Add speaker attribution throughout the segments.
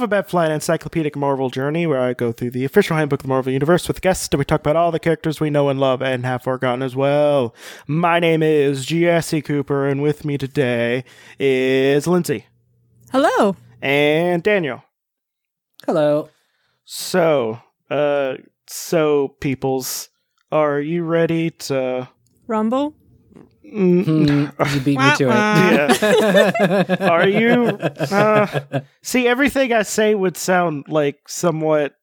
Speaker 1: Alphabet Flight Encyclopedic Marvel Journey, where I go through the official handbook of the Marvel Universe with guests, and we talk about all the characters we know and love and have forgotten as well. My name is Jesse Cooper, and with me today is Lindsay
Speaker 2: Hello.
Speaker 1: and Daniel.
Speaker 3: Hello.
Speaker 1: So, uh, so peoples, are you ready to?
Speaker 2: Rumble.
Speaker 1: Mm,
Speaker 3: Hmm, you beat me to
Speaker 2: wah.
Speaker 3: it.
Speaker 1: Are you? Uh, see, everything I say would sound like somewhat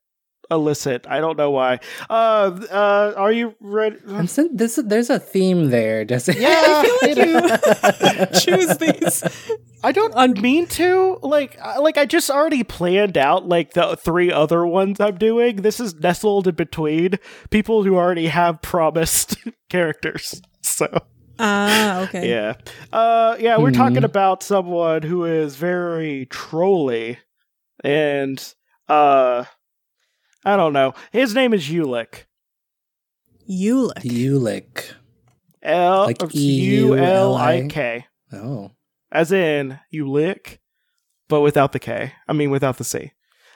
Speaker 1: illicit. I don't know why. Uh, uh, are you ready?
Speaker 3: I'm sen- this, there's a theme there, does it?
Speaker 1: Yeah,
Speaker 2: Choose these.
Speaker 1: I don't mean to. Like, like I just already planned out like the three other ones I'm doing. This is nestled in between people who already have promised characters. So.
Speaker 2: Ah, okay.
Speaker 1: Yeah. Uh yeah, we're
Speaker 3: Hmm.
Speaker 1: talking about someone who is very trolly and uh I don't know. His name is Ulik.
Speaker 2: Ulick.
Speaker 3: Ulick.
Speaker 1: L
Speaker 3: Like
Speaker 1: it's U L I
Speaker 3: E-U-L-I?
Speaker 1: K.
Speaker 3: Oh.
Speaker 1: As in Ulik, but without the K. I mean without the C.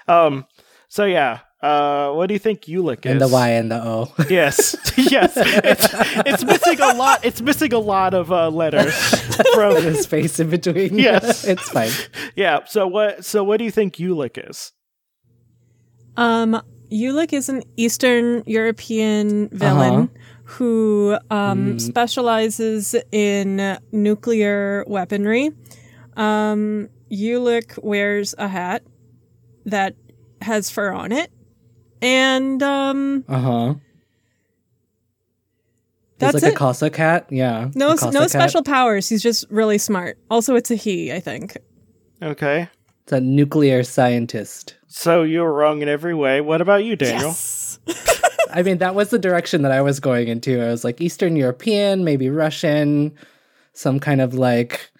Speaker 1: Um so yeah. Uh what do you think Ulik is?
Speaker 3: And the Y and the O.
Speaker 1: Yes. yes. It's it's missing a lot it's missing a lot of uh letters from
Speaker 3: the space in between.
Speaker 1: Yes.
Speaker 3: it's fine.
Speaker 1: Yeah. So what? So what do you think Ulik is?
Speaker 2: Um, Ulik is an Eastern European villain who um, specializes in nuclear weaponry. Um, Ulik wears a hat that has fur on it. And um,
Speaker 3: Uh huh.
Speaker 2: That's
Speaker 3: He's like
Speaker 2: it.
Speaker 3: a Casa cat. Yeah.
Speaker 2: no, no
Speaker 3: cat.
Speaker 2: special powers. He's just really smart. Also, it's a he, I think.
Speaker 1: Okay.
Speaker 3: It's a nuclear scientist.
Speaker 1: So you're wrong in every way. What about you, Daniel?
Speaker 2: Yes.
Speaker 3: I mean, that was the direction that I was going into. I was like Eastern European, maybe Russian, some kind of like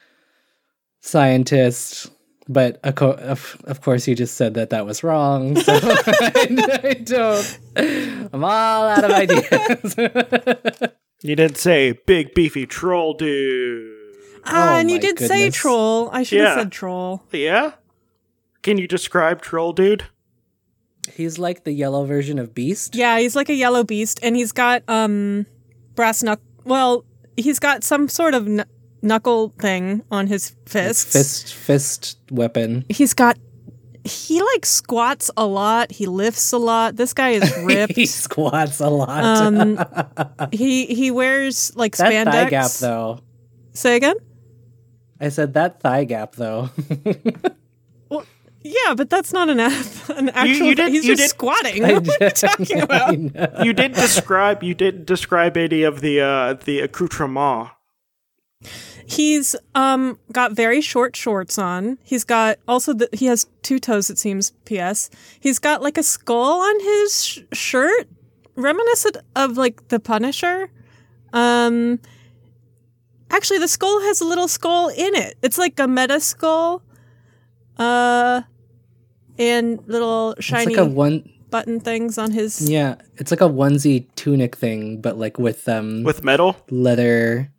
Speaker 3: scientist. But of, co- of, of course, you just said that that was wrong. So I, I don't. I'm all out of ideas.
Speaker 1: You didn't say big beefy troll dude.
Speaker 2: Ah,
Speaker 3: Oh
Speaker 2: and you
Speaker 3: my
Speaker 2: did say troll. I should have said troll.
Speaker 1: Yeah. Can you describe troll dude?
Speaker 3: He's like the yellow version of Beast.
Speaker 2: Yeah, he's like a yellow beast, and he's got um brass knuck. Well, he's got some sort of kn- knuckle thing on his fists.
Speaker 3: Fist, fist weapon.
Speaker 2: He's got. He like squats a lot. He lifts a lot. This guy is ripped.
Speaker 3: he squats a lot.
Speaker 2: um, he he wears like
Speaker 3: that
Speaker 2: spandex.
Speaker 3: thigh gap, though.
Speaker 2: Say again.
Speaker 3: I said that thigh gap, though.
Speaker 2: Yeah, but that's not an ath- an actual.
Speaker 1: you did-
Speaker 2: he's
Speaker 1: you
Speaker 2: just
Speaker 1: did-
Speaker 2: squatting.
Speaker 3: I
Speaker 2: What are you talking about?
Speaker 1: You didn't describe. You didn't describe any of the uh the accoutrement.
Speaker 2: He's um got very short shorts on. He's got also the, he has two toes. It seems. P.S. He's got like a skull on his sh- shirt, reminiscent of like the Punisher. Um, actually, the skull has a little skull in it. It's like a meta skull. Uh, and little
Speaker 3: It's
Speaker 2: shiny
Speaker 3: like a one.
Speaker 2: button things on his.
Speaker 3: Yeah, it's like a onesie tunic thing, but like with um
Speaker 1: With metal?
Speaker 3: leather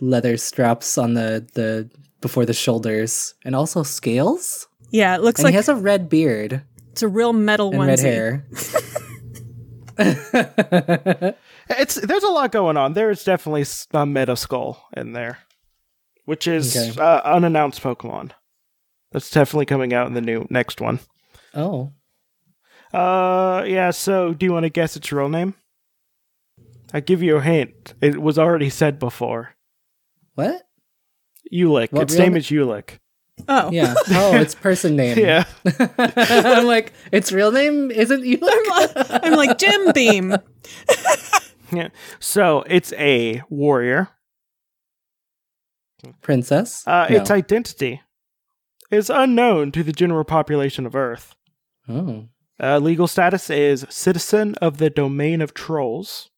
Speaker 3: leather straps on the the before the shoulders, and also scales.
Speaker 2: Yeah, it looks
Speaker 3: And
Speaker 2: like
Speaker 3: he has a red beard
Speaker 2: it's a real metal
Speaker 3: and
Speaker 2: onesie.
Speaker 3: red hair.
Speaker 1: It's there's a lot going on. There is definitely a meta skull in there, which is
Speaker 3: Okay.
Speaker 1: uh, unannounced Pokemon. That's definitely coming out in the new next one.
Speaker 3: oh,
Speaker 1: Uh, yeah. So, do you want to guess its real name? I give you a hint. It was already said before.
Speaker 3: What?
Speaker 1: Ulik.
Speaker 3: What
Speaker 1: its
Speaker 3: real
Speaker 1: name
Speaker 3: na-
Speaker 1: is Ulik.
Speaker 2: Oh,
Speaker 3: Yeah. Oh, it's person name.
Speaker 1: Yeah.
Speaker 3: I'm like, its real name isn't you.
Speaker 2: I'm like Jim Beam.
Speaker 1: Yeah. So it's a warrior.
Speaker 3: Princess.
Speaker 1: Uh,
Speaker 3: No.
Speaker 1: Its identity is unknown to the general population of Earth.
Speaker 3: oh.
Speaker 1: Uh, legal status is citizen of the domain of trolls.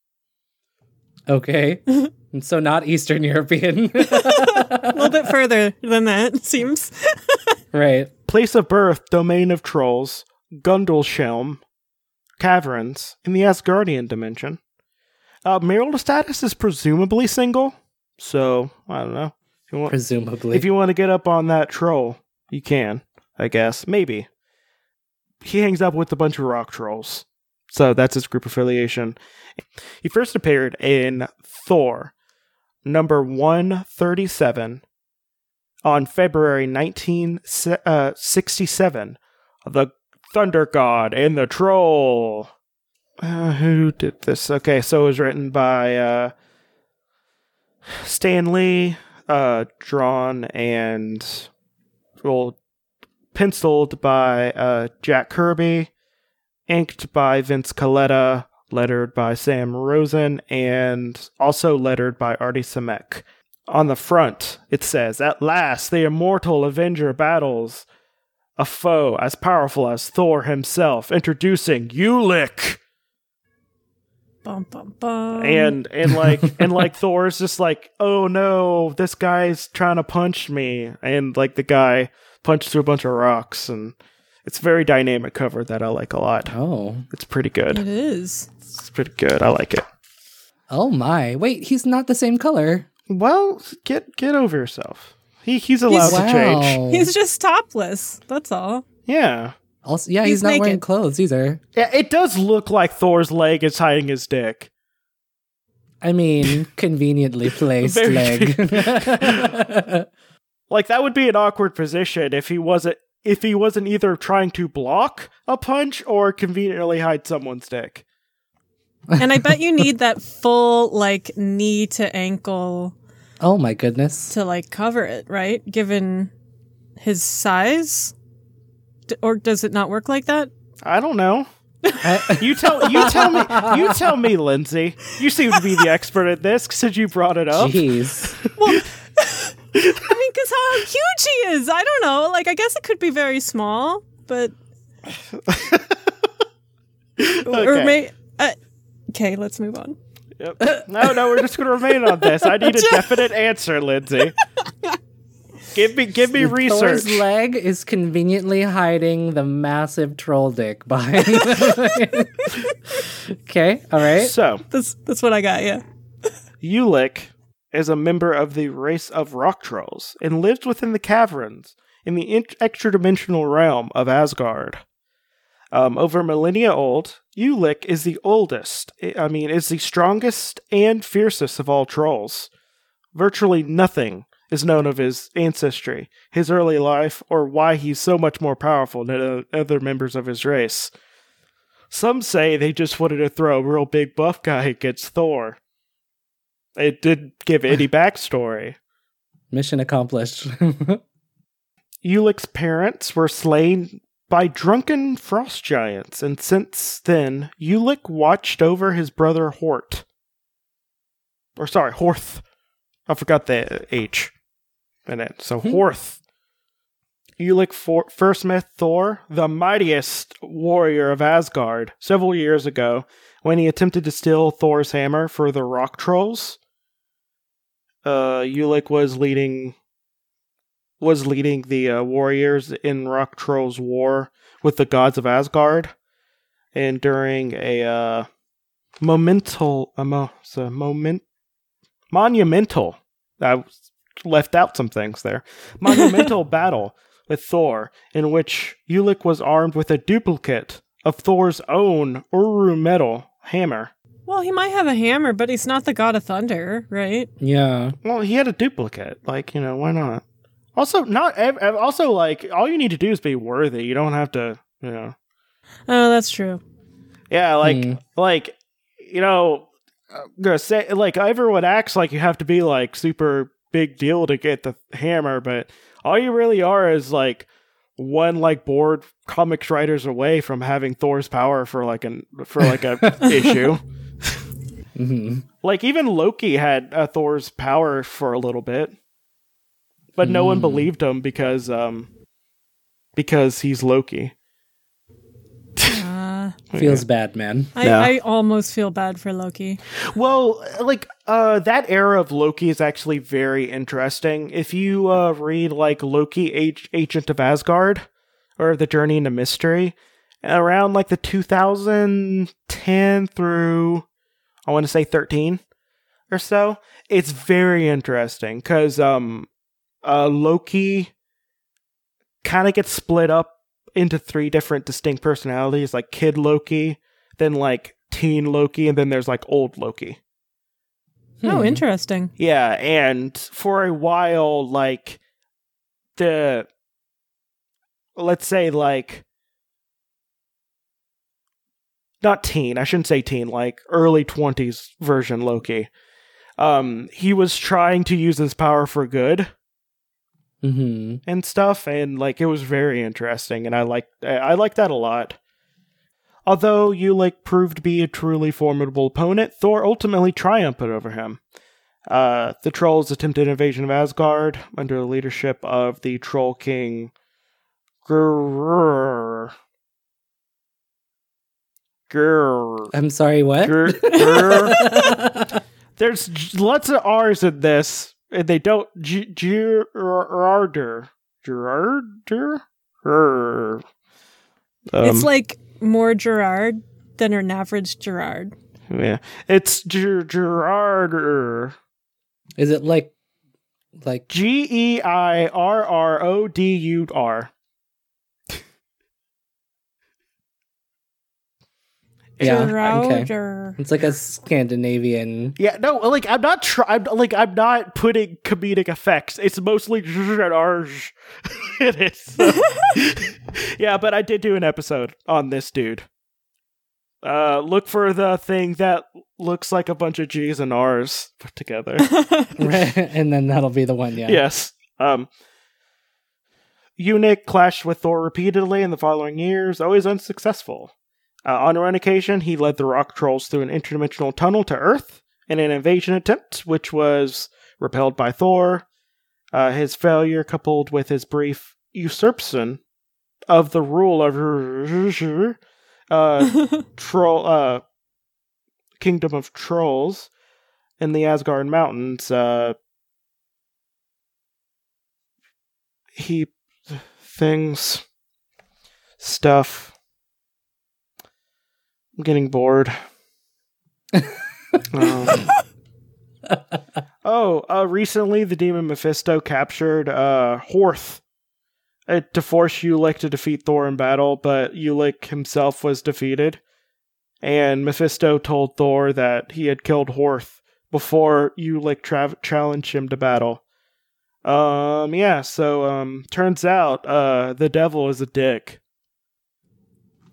Speaker 3: Okay. And so not Eastern European.
Speaker 2: A little bit further than that, it seems.
Speaker 3: right.
Speaker 1: Place of birth, domain of trolls, Gundelshelm, caverns in the Asgardian dimension. Uh, marital status is presumably single, so I don't know. If you want,
Speaker 3: Presumably.
Speaker 1: if you want to get up on that troll, you can. I guess maybe. he hangs out with a bunch of rock trolls. So that's his group affiliation. He first appeared in Thor number 137 on February 1967. The Thunder God and the Troll. Uh, who did this? Okay, so it was written by uh, Stan Lee, uh, drawn and well, penciled by uh, Jack Kirby, inked by Vince Colletta, lettered by Sam Rosen, and also lettered by Artie Simek. On the front, it says, At last, the immortal Avenger battles a foe as powerful as Thor himself, introducing Ulik.
Speaker 2: Bum, bum, bum.
Speaker 1: And and like and like Thor's just like, oh no, this guy's trying to punch me, and like the guy punched through a bunch of rocks, and it's very dynamic cover that I like a lot.
Speaker 3: Oh.
Speaker 1: It's pretty good.
Speaker 2: it is.
Speaker 1: It's pretty good. I like it.
Speaker 3: Oh my. Wait, he's not the same color.
Speaker 1: Well, get get over yourself. He he's allowed
Speaker 2: He's-
Speaker 1: to change.
Speaker 3: Wow.
Speaker 2: He's just topless. That's all.
Speaker 1: Yeah.
Speaker 3: Also, yeah,
Speaker 2: He's
Speaker 3: he's, not wearing
Speaker 2: naked.
Speaker 3: clothes either.
Speaker 1: Yeah, it does look like Thor's leg is hiding his dick.
Speaker 3: I mean, conveniently placed
Speaker 1: Very
Speaker 3: leg.
Speaker 1: Like that would be an awkward position if he wasn't if he wasn't either trying to block a punch or conveniently hide someone's dick.
Speaker 2: And I bet you need that full like knee to ankle
Speaker 3: oh my goodness.
Speaker 2: to like cover it, right? Given his size, D- or does it not work like that?
Speaker 1: I don't know.
Speaker 3: I-
Speaker 1: You tell you tell me you tell me, Lindsay. You seem to be the expert at this since you brought it up.
Speaker 3: Jeez.
Speaker 2: I mean, because how huge he is. I don't know. Like, I guess it could be very small, but or
Speaker 1: Okay.
Speaker 2: may. Uh, okay, let's move on.
Speaker 1: Yep. No, no, we're just going to remain on this. I need a definite answer, Lindsay. Give me, give me research.
Speaker 3: Thor's leg is conveniently hiding the massive troll dick behind. okay, all right.
Speaker 1: So,
Speaker 2: That's that's what I got. Yeah.
Speaker 1: Ulik is a member of the race of rock trolls and lives within the caverns in the in- extra-dimensional realm of Asgard. Um, over millennia old, Ulik is the oldest, I mean, is the strongest and fiercest of all trolls. Virtually nothing is known of his ancestry, his early life, or why he's so much more powerful than other members of his race. Some say they just wanted to throw a real big buff guy against Thor. It didn't give any backstory.
Speaker 3: Mission accomplished.
Speaker 1: Ulik's parents were slain by drunken frost giants, and since then, Ulik watched over his brother Hort. Or sorry, Horth. I forgot the H in it. So hmm? Horth. Ulik for- first met Thor, the mightiest warrior of Asgard, several years ago when he attempted to steal Thor's hammer for the rock trolls. Uh, Ulik was leading was leading the uh, warriors in Rock Troll's war with the gods of Asgard, and during a uh, momental, a mo- a moment, monumental. I left out some things there. Monumental battle with Thor, in which Ulik was armed with a duplicate of Thor's own Uru metal hammer.
Speaker 2: Well, he might have a hammer, but he's not the god of thunder, right?
Speaker 3: yeah.
Speaker 1: Well, he had a duplicate. Like, you know, why not? Also, not ev- ev- also like all you need to do is be worthy. You don't have to, you know.
Speaker 2: Oh, that's true.
Speaker 1: Yeah, like
Speaker 3: Hmm.
Speaker 1: like you know, I'm gonna say like everyone acts like you have to be like super big deal to get the hammer, but all you really are is like one like bored comics writers away from having Thor's power for like an for like a issue.
Speaker 3: Hmm
Speaker 1: Like even Loki had uh, Thor's power for a little bit, but no one
Speaker 3: Hmm.
Speaker 1: believed him because um because he's Loki.
Speaker 2: Uh,
Speaker 3: Feels bad, man.
Speaker 2: I,
Speaker 1: Yeah.
Speaker 2: I almost feel bad for Loki.
Speaker 1: Well, like uh that era of Loki is actually very interesting. If you uh read like Loki Age- Agent of Asgard or The Journey into Mystery around like the 2010 through I want to say 13 or so, it's very interesting cuz um uh Loki kind of gets split up into three different distinct personalities, like kid Loki, then like teen Loki, and then there's like old Loki.
Speaker 2: Oh,
Speaker 3: Hmm.
Speaker 2: interesting.
Speaker 1: Yeah, and for a while, like the let's say like not teen, I shouldn't say teen, like early twenties version Loki. Um, he was trying to use his power for good
Speaker 3: mm-hmm.
Speaker 1: and stuff, and like it was very interesting, and I like I like that a lot. Although Ulik proved to be a truly formidable opponent, Thor ultimately triumphed over him. Uh, the trolls attempted invasion of Asgard under the leadership of the Troll King Grrr. Grrr.
Speaker 3: I'm sorry, what?
Speaker 1: Grr. Grrr. There's lots of R's in this, and they don't. G- Gerarder. Gerarder? Um,
Speaker 2: it's like more Gerard than an average Gerard.
Speaker 1: yeah, it's Ger- Gerarder.
Speaker 3: Is it like like
Speaker 1: G E I R R O D U R.
Speaker 3: Yeah,
Speaker 2: Gerard.
Speaker 3: okay. it's like a Scandinavian?
Speaker 1: Yeah, no, like I'm not trying. Like I'm not putting comedic effects. It's mostly Gerarge. it is. yeah, but I did do an episode on this dude. Uh, look for the thing that looks like a bunch of G's and R's put together.
Speaker 3: Right, and then that'll be the one. Yeah.
Speaker 1: Yes. Um, Ulik clashed with Thor repeatedly in the following years, always unsuccessful. Uh, on one occasion, he led the rock trolls through an interdimensional tunnel to Earth in an invasion attempt, which was repelled by Thor. Uh, his failure, coupled with his brief usurpation of the rule of uh, troll uh, kingdom of trolls in the Asgard mountains, uh, he things stuff i'm getting bored um, oh uh recently the demon mephisto captured uh horth uh, to force Ulik to defeat Thor in battle, but Ulik himself was defeated. And Mephisto told Thor that he had killed Horth before Ulick tra- challenged him to battle. Um, yeah, so, um, turns out, uh, the devil is a dick.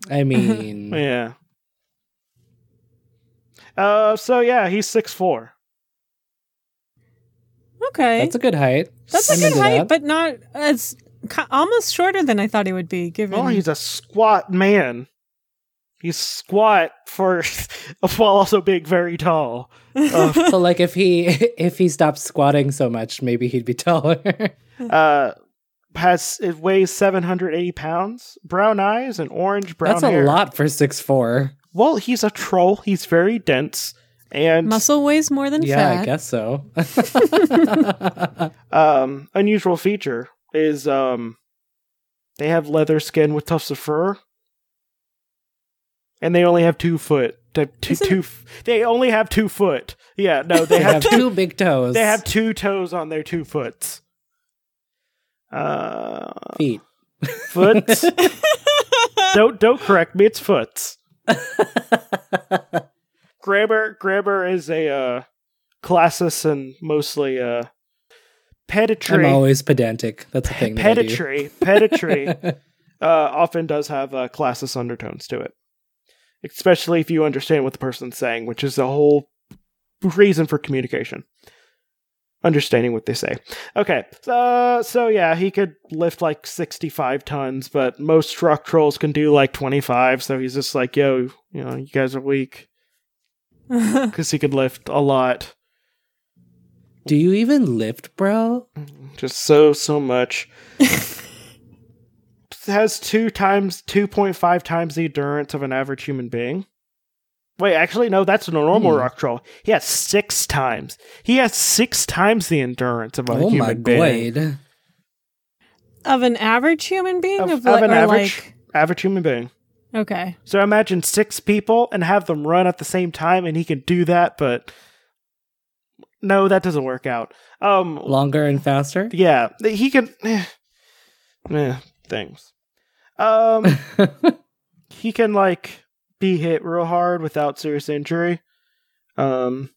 Speaker 3: I mean,
Speaker 1: Yeah. Uh, so yeah, he's six four.
Speaker 2: okay.
Speaker 3: that's a good height.
Speaker 2: That's a
Speaker 3: I'm
Speaker 2: good height,
Speaker 3: that.
Speaker 2: but not as almost shorter than I thought he would be. Given
Speaker 1: Oh, he's a squat man. He's squat for, while also being very tall. Uh,
Speaker 3: so like if he if he stopped squatting so much, maybe he'd be taller.
Speaker 1: uh, has it weighs seven hundred eighty pounds, brown eyes, and orange brown
Speaker 3: That's a lot for six four.
Speaker 1: Well, he's a troll. He's very dense, and
Speaker 2: muscle weighs more than
Speaker 3: Yeah,
Speaker 2: fat.
Speaker 3: Yeah, I guess so.
Speaker 1: um, unusual feature is um, they have leather skin with tufts of fur, and they only have two foot. Two, two,
Speaker 2: Isn't-
Speaker 1: two they only have two foot. Yeah, no, they
Speaker 3: they
Speaker 1: have
Speaker 3: have
Speaker 1: two.
Speaker 3: two big toes.
Speaker 1: They have two toes on their two foots. Uh,
Speaker 3: feet.
Speaker 1: foot. don't don't correct me. It's foots. Grabber Grabber is a uh, classis and mostly uh, pedantry.
Speaker 3: I'm always pedantic. That's a thing. that I do.
Speaker 1: pedantry. Pedantry uh, often does have uh, classist undertones to it, especially if you understand what the person's saying, which is the whole reason for communication. Understanding what they say. Okay, so so yeah, he could lift like sixty-five tons, but most rock trolls can do like twenty-five. So he's just like, yo, you know, you guys are weak because he could lift a lot,
Speaker 3: Do you even lift, bro?
Speaker 1: Mm, just so so much. has two times, two point five times the endurance of an average human being. Wait, actually, no, that's a normal
Speaker 3: Hmm.
Speaker 1: rock troll. He has six times. He has six times the endurance of a
Speaker 3: oh
Speaker 1: human
Speaker 3: my
Speaker 1: being.
Speaker 3: god.
Speaker 2: of an average human being,
Speaker 1: Of,
Speaker 2: of,
Speaker 1: of an average,
Speaker 2: like
Speaker 1: average human being.
Speaker 2: okay.
Speaker 1: So imagine six people and have them run at the same time, and he can do that. But no, that doesn't work out. Um,
Speaker 3: Longer and faster?
Speaker 1: yeah, he can. Eh, eh, things. Um, he can like be hit real hard without serious injury. Um,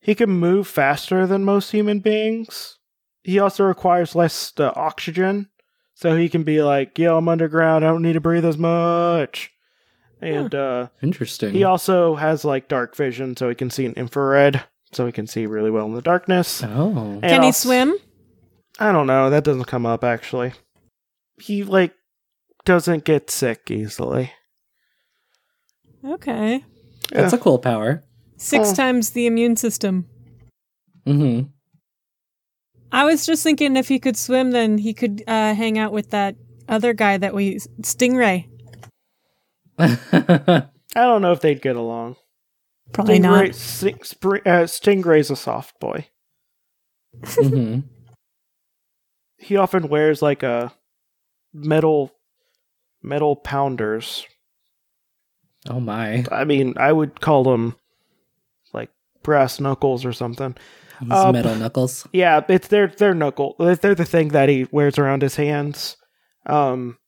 Speaker 1: he can move faster than most human beings. He also requires less uh, oxygen, so he can be like, "Yo, I'm underground. I don't need to breathe as much." And uh,
Speaker 3: Interesting.
Speaker 1: he also has like dark vision, so he can see in infrared, so he can see really well in the darkness.
Speaker 3: oh.
Speaker 1: And
Speaker 2: Can he
Speaker 1: also-
Speaker 2: swim?
Speaker 1: I don't know. That doesn't come up actually. He like doesn't get sick easily.
Speaker 2: Okay.
Speaker 3: That's a cool power.
Speaker 2: Six
Speaker 1: Oh.
Speaker 2: times the immune system.
Speaker 3: Mm-hmm.
Speaker 2: I was just thinking if he could swim, then he could uh, hang out with that other guy that we Stingray.
Speaker 1: I don't know if they'd get along.
Speaker 2: Probably not.
Speaker 1: Stingray, Sting, Spr- uh, Stingray's a soft boy.
Speaker 3: hmm
Speaker 1: He often wears like a metal metal pounders.
Speaker 3: Oh my.
Speaker 1: I mean, I would call them like brass knuckles or something.
Speaker 3: These
Speaker 1: Uh,
Speaker 3: metal knuckles.
Speaker 1: Yeah, it's their their knuckle. They're the thing that he wears around his hands. Um,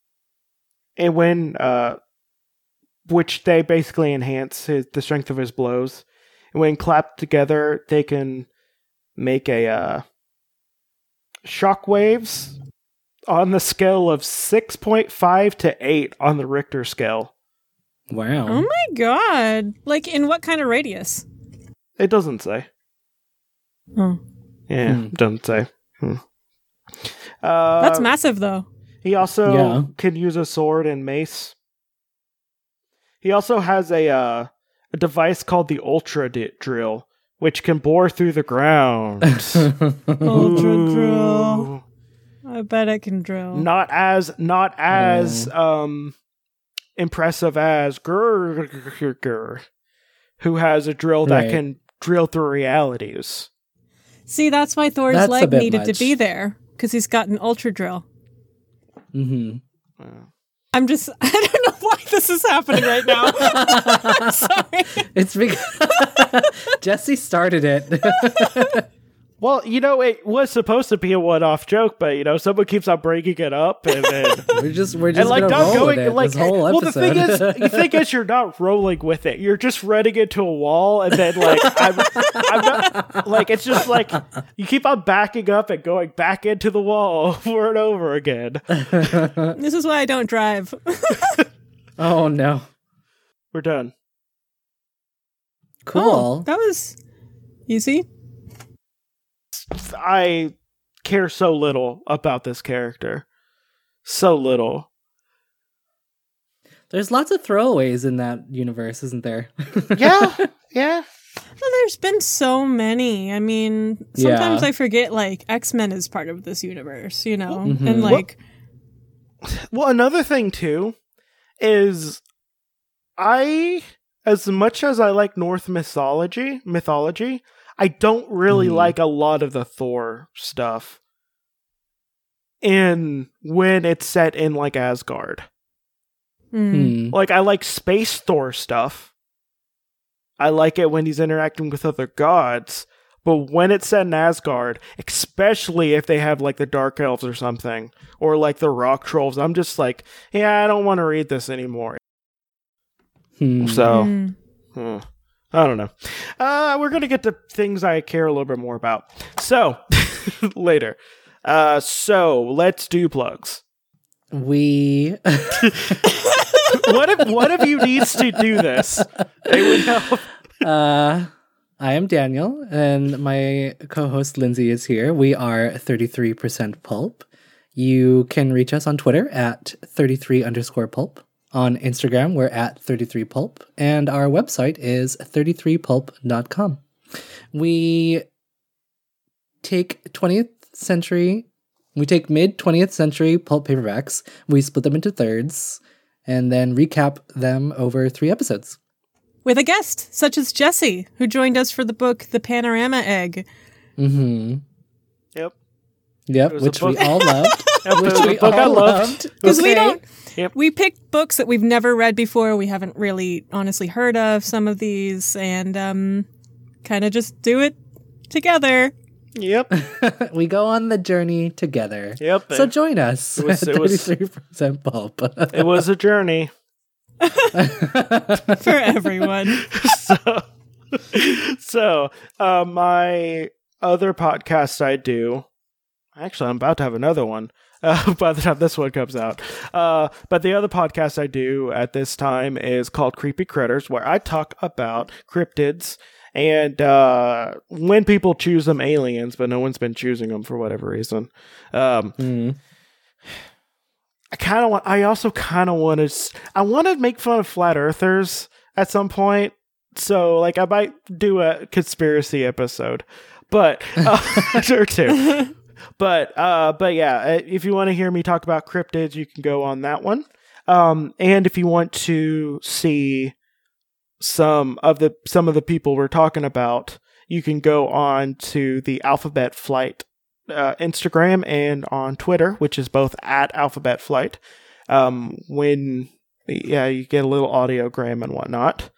Speaker 1: and when uh, which they basically enhance his the strength of his blows. And when clapped together, they can make a uh, shock waves on the scale of six point five to eight on the Richter scale.
Speaker 3: Wow.
Speaker 2: Oh my god! Like in what kind of radius?
Speaker 1: It doesn't say.
Speaker 2: Oh,
Speaker 1: Yeah,
Speaker 3: Hmm.
Speaker 1: doesn't say. Hmm. Uh,
Speaker 2: that's massive, though.
Speaker 1: He also
Speaker 3: Yeah.
Speaker 1: can use a sword and mace. He also has a uh, a device called the Ultra di- Drill, which can bore through the ground.
Speaker 2: Ultra drill. I bet it can drill.
Speaker 1: Not as not as um impressive as Gurr, who has a drill that
Speaker 3: Right.
Speaker 1: can drill through realities.
Speaker 2: See, that's why Thor's
Speaker 3: That's
Speaker 2: leg needed
Speaker 3: much.
Speaker 2: to be there because he's got an ultra drill.
Speaker 3: hmm
Speaker 2: I'm just, I don't know why this is happening right now. Sorry.
Speaker 3: It's because Jesse started it.
Speaker 1: Well, you know, it was supposed to be a one-off joke, but you know, someone keeps on breaking it up, and then
Speaker 3: we're just we're just
Speaker 1: and like not going
Speaker 3: it
Speaker 1: like
Speaker 3: this whole
Speaker 1: well the thing is the thing is you're not rolling with it you're just running into a wall and then like I'm, I'm not like it's just like you keep on backing up and going back into the wall over and over again
Speaker 2: This is why I don't drive.
Speaker 3: oh no.
Speaker 1: we're done
Speaker 3: Cool.
Speaker 2: Oh, that was easy.
Speaker 1: I care so little about this character so little
Speaker 3: There's lots of throwaways in that universe, isn't there?
Speaker 1: yeah yeah
Speaker 2: Well, there's been so many. I mean, sometimes
Speaker 3: Yeah.
Speaker 2: I forget like X Men is part of this universe, you know,
Speaker 3: Mhm.
Speaker 2: and
Speaker 3: Well-
Speaker 2: like
Speaker 1: Well, another thing too is I as much as I like Norse mythology, mythology, I don't really
Speaker 3: Mhm.
Speaker 1: like a lot of the Thor stuff. In when it's set in like Asgard.
Speaker 2: mm.
Speaker 1: Like I like space Thor stuff. I like it when he's interacting with other gods, but when it's set in Asgard, especially if they have like the dark elves or something, or like the rock trolls, I'm just like, yeah, I don't want to read this anymore.
Speaker 3: Hmm.
Speaker 1: So,
Speaker 2: mm.
Speaker 1: I don't know. Uh, we're gonna get to things I care a little bit more about. So later. Uh, so let's do plugs.
Speaker 3: we
Speaker 1: What if one of you needs to do this? It would help.
Speaker 3: uh I am Daniel and my co-host Lindsay is here. We are 33% pulp. You can reach us on Twitter at 33 underscore pulp. On Instagram, we're at 33pulp. And our website is 33pulp.com. We take 20th century, we take mid 20th century pulp paperbacks, we split them into thirds, and then recap them over three episodes.
Speaker 2: with a guest such as Jesse, who joined us for the book The Panorama Egg.
Speaker 3: Mm-hmm.
Speaker 1: Yep.
Speaker 3: Yep,
Speaker 1: It was a
Speaker 3: which we all loved.
Speaker 1: Yep,
Speaker 3: which
Speaker 1: it was a
Speaker 3: we
Speaker 1: book I
Speaker 3: all
Speaker 1: loved.
Speaker 3: loved.
Speaker 2: Because we don't.
Speaker 1: Yep.
Speaker 2: We picked books that we've never read before. We haven't really honestly heard of some of these, and um, kind of just do it together.
Speaker 1: Yep.
Speaker 3: we go on the journey together.
Speaker 1: Yep.
Speaker 3: So join us.
Speaker 1: was- it was-
Speaker 3: 33% pulp.
Speaker 1: it was a journey.
Speaker 2: For everyone.
Speaker 1: so, so uh, my other podcast I do, actually, I'm about to have another one uh, by the time this one comes out. Uh, but the other podcast I do at this time is called Creepy Critters, where I talk about cryptids and uh, when people choose them, aliens, but no one's been choosing them for whatever reason. Um,
Speaker 3: Mm.
Speaker 1: I kind of want. I also kind of want to. I want to make fun of flat earthers at some point. So, like, I might do a conspiracy episode, but uh, or two. But, uh, but yeah, uh, if you want to hear me talk about cryptids, you can go on that one. Um, and if you want to see some of the some of the people we're talking about, you can go on to the Alphabet Flight uh, Instagram and on Twitter, which is both at Alphabet Flight. Um, when yeah, you get a little audiogram and whatnot.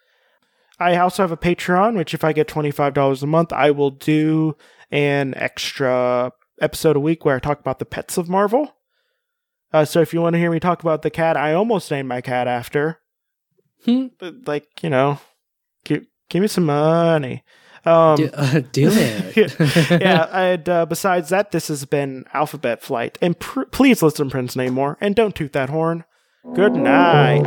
Speaker 1: I also have a Patreon, which if I get twenty five dollars a month, I will do an extra episode a week where I talk about the pets of Marvel. Uh, so if you want to hear me talk about the cat, I almost named my cat after.
Speaker 3: Hmm.
Speaker 1: But, like you know, give give me some money. Um,
Speaker 3: do, uh, do it.
Speaker 1: yeah, and uh, besides that, this has been Alphabet Flight. And pr- please listen to Prince Namor and don't toot that horn. Good night.